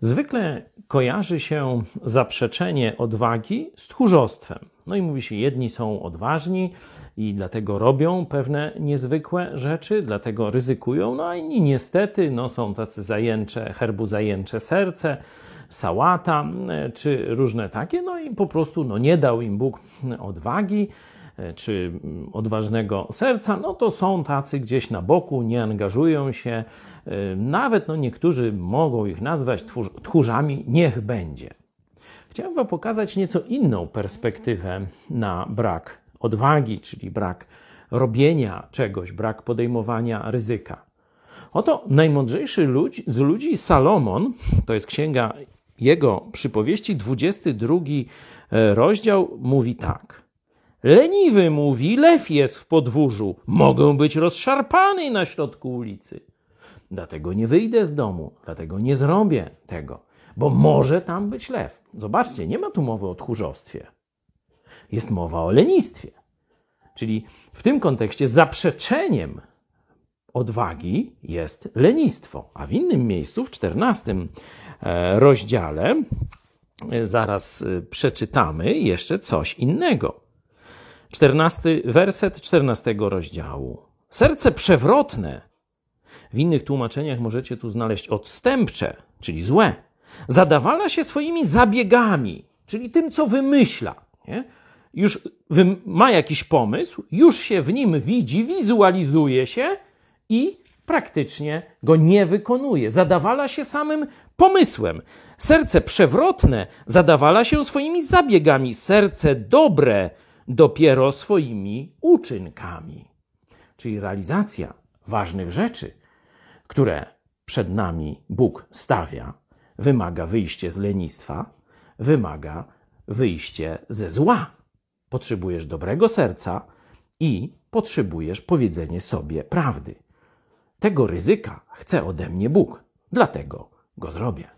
Zwykle kojarzy się zaprzeczenie odwagi z tchórzostwem. No i mówi się, jedni są odważni i dlatego robią pewne niezwykłe rzeczy, dlatego ryzykują, no a inni niestety no, są tacy zajęcze, herbu zajęcze serce, sałata e, czy różne takie, no i po prostu no, nie dał im Bóg odwagi e, czy mm, odważnego serca, no to są tacy gdzieś na boku, nie angażują się, e, nawet no niektórzy mogą ich nazwać tchórzami, niech będzie. Chciałem Wam pokazać nieco inną perspektywę na brak odwagi, czyli brak robienia czegoś, brak podejmowania ryzyka. Oto najmądrzejszy ludzi, z ludzi, Salomon, to jest księga jego przypowieści, 22 e, rozdział, mówi tak. Leniwy mówi, lew jest w podwórzu, mogę być rozszarpany na środku ulicy. Dlatego nie wyjdę z domu, dlatego nie zrobię tego, bo może tam być lew. Zobaczcie, nie ma tu mowy o tchórzostwie. Jest mowa o lenistwie. Czyli w tym kontekście zaprzeczeniem odwagi jest lenistwo. A w innym miejscu, w czternastym e, rozdziale, e, zaraz e, przeczytamy jeszcze coś innego. Czternasty werset czternastego rozdziału. Serce przewrotne. W innych tłumaczeniach możecie tu znaleźć odstępcze, czyli złe. Zadawala się swoimi zabiegami, czyli tym, co wymyśla. Nie? Już ma jakiś pomysł, już się w nim widzi, wizualizuje się i praktycznie go nie wykonuje. Zadawala się samym pomysłem. Serce przewrotne zadawala się swoimi zabiegami, serce dobre dopiero swoimi uczynkami. Czyli realizacja ważnych rzeczy, które przed nami Bóg stawia, wymaga wyjście z lenistwa, wymaga wyjście ze zła. Potrzebujesz dobrego serca i potrzebujesz powiedzenie sobie prawdy. Tego ryzyka chce ode mnie Bóg, dlatego go zrobię.